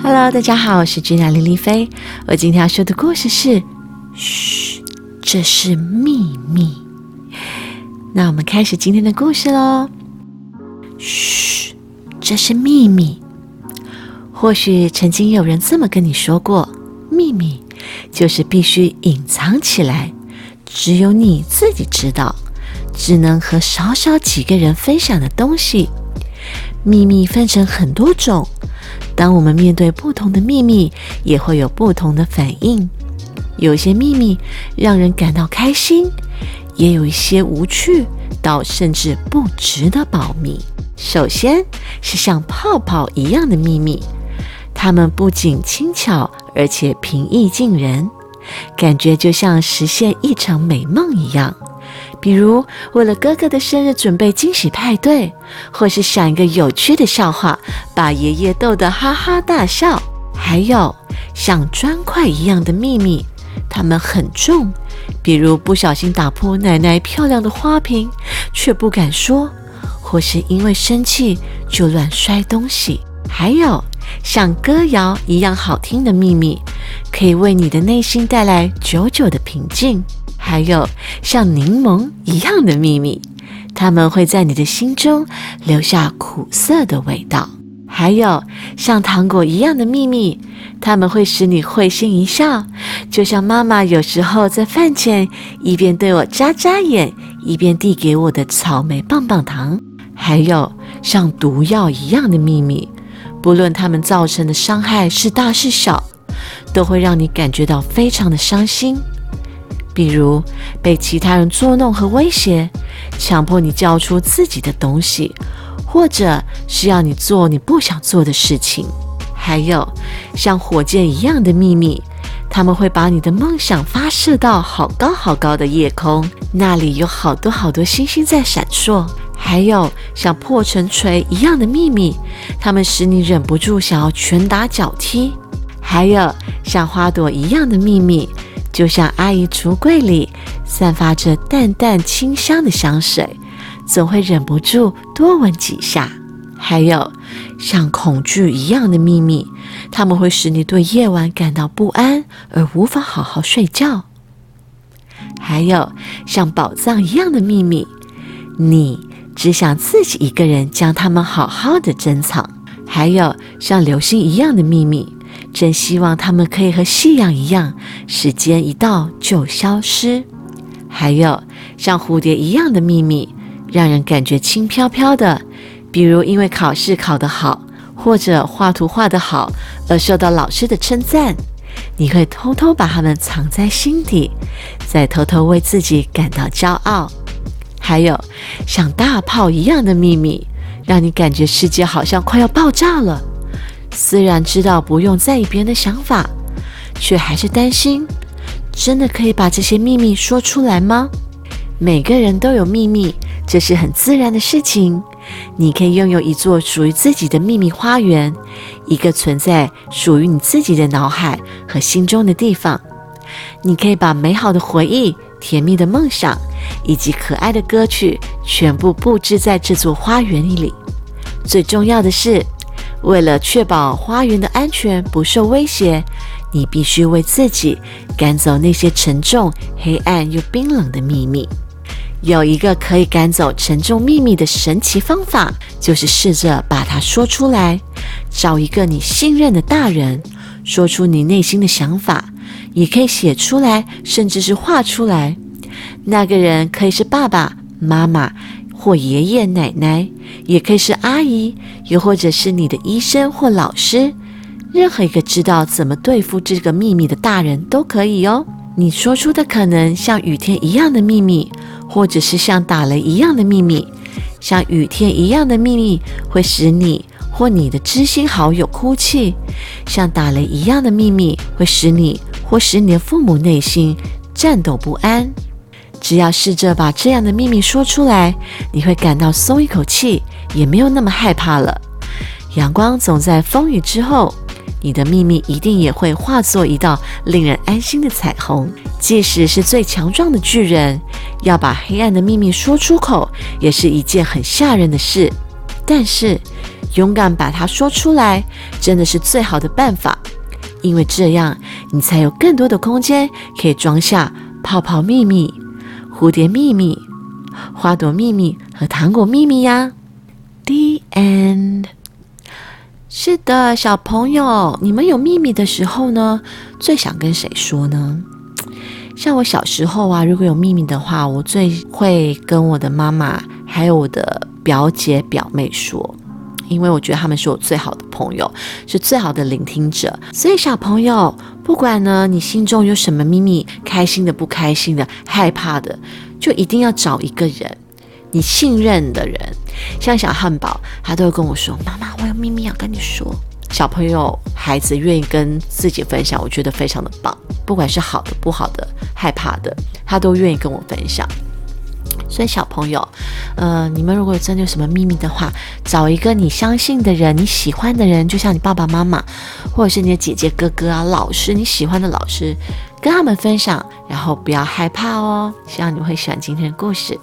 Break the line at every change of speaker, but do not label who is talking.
Hello，大家好，我是君雅丽丽菲。我今天要说的故事是：嘘，这是秘密。那我们开始今天的故事喽。嘘，这是秘密。或许曾经有人这么跟你说过：秘密就是必须隐藏起来，只有你自己知道，只能和少少几个人分享的东西。秘密分成很多种。当我们面对不同的秘密，也会有不同的反应。有些秘密让人感到开心，也有一些无趣到甚至不值得保密。首先是像泡泡一样的秘密，它们不仅轻巧，而且平易近人，感觉就像实现一场美梦一样。比如，为了哥哥的生日准备惊喜派对，或是想一个有趣的笑话，把爷爷逗得哈哈大笑。还有像砖块一样的秘密，它们很重，比如不小心打破奶奶漂亮的花瓶，却不敢说，或是因为生气就乱摔东西。还有像歌谣一样好听的秘密，可以为你的内心带来久久的平静。还有像柠檬一样的秘密，它们会在你的心中留下苦涩的味道。还有像糖果一样的秘密，它们会使你会心一笑，就像妈妈有时候在饭前一边对我眨眨眼，一边递给我的草莓棒棒糖。还有像毒药一样的秘密，不论它们造成的伤害是大是小，都会让你感觉到非常的伤心。比如被其他人捉弄和威胁，强迫你交出自己的东西，或者是要你做你不想做的事情。还有像火箭一样的秘密，他们会把你的梦想发射到好高好高的夜空，那里有好多好多星星在闪烁。还有像破城锤一样的秘密，它们使你忍不住想要拳打脚踢。还有像花朵一样的秘密。就像阿姨橱柜里散发着淡淡清香的香水，总会忍不住多闻几下。还有像恐惧一样的秘密，它们会使你对夜晚感到不安而无法好好睡觉。还有像宝藏一样的秘密，你只想自己一个人将它们好好的珍藏。还有像流星一样的秘密。真希望他们可以和夕阳一样，时间一到就消失。还有像蝴蝶一样的秘密，让人感觉轻飘飘的，比如因为考试考得好，或者画图画得好而受到老师的称赞，你会偷偷把它们藏在心底，再偷偷为自己感到骄傲。还有像大炮一样的秘密，让你感觉世界好像快要爆炸了。虽然知道不用在意别人的想法，却还是担心。真的可以把这些秘密说出来吗？每个人都有秘密，这是很自然的事情。你可以拥有一座属于自己的秘密花园，一个存在属于你自己的脑海和心中的地方。你可以把美好的回忆、甜蜜的梦想以及可爱的歌曲全部布置在这座花园里。最重要的是。为了确保花园的安全不受威胁，你必须为自己赶走那些沉重、黑暗又冰冷的秘密。有一个可以赶走沉重秘密的神奇方法，就是试着把它说出来。找一个你信任的大人，说出你内心的想法，也可以写出来，甚至是画出来。那个人可以是爸爸妈妈。或爷爷奶奶，也可以是阿姨，又或者是你的医生或老师，任何一个知道怎么对付这个秘密的大人都可以哦。你说出的可能像雨天一样的秘密，或者是像打雷一样的秘密。像雨天一样的秘密会使你或你的知心好友哭泣，像打雷一样的秘密会使你或使你的父母内心颤抖不安。只要试着把这样的秘密说出来，你会感到松一口气，也没有那么害怕了。阳光总在风雨之后，你的秘密一定也会化作一道令人安心的彩虹。即使是最强壮的巨人，要把黑暗的秘密说出口，也是一件很吓人的事。但是，勇敢把它说出来，真的是最好的办法。因为这样，你才有更多的空间可以装下泡泡秘密、蝴蝶秘密、花朵秘密和糖果秘密呀。The end。是的，小朋友，你们有秘密的时候呢，最想跟谁说呢？像我小时候啊，如果有秘密的话，我最会跟我的妈妈，还有我的表姐表妹说，因为我觉得他们是我最好的朋友，是最好的聆听者。所以小朋友，不管呢你心中有什么秘密，开心的、不开心的、害怕的，就一定要找一个人，你信任的人。像小汉堡，他都会跟我说：“妈妈，我有秘密要跟你说。”小朋友、孩子愿意跟自己分享，我觉得非常的棒。不管是好的、不好的、害怕的，他都愿意跟我分享。所以小朋友，呃，你们如果真的有什么秘密的话，找一个你相信的人、你喜欢的人，就像你爸爸妈妈，或者是你的姐姐、哥哥啊、老师，你喜欢的老师，跟他们分享，然后不要害怕哦。希望你会喜欢今天的故事。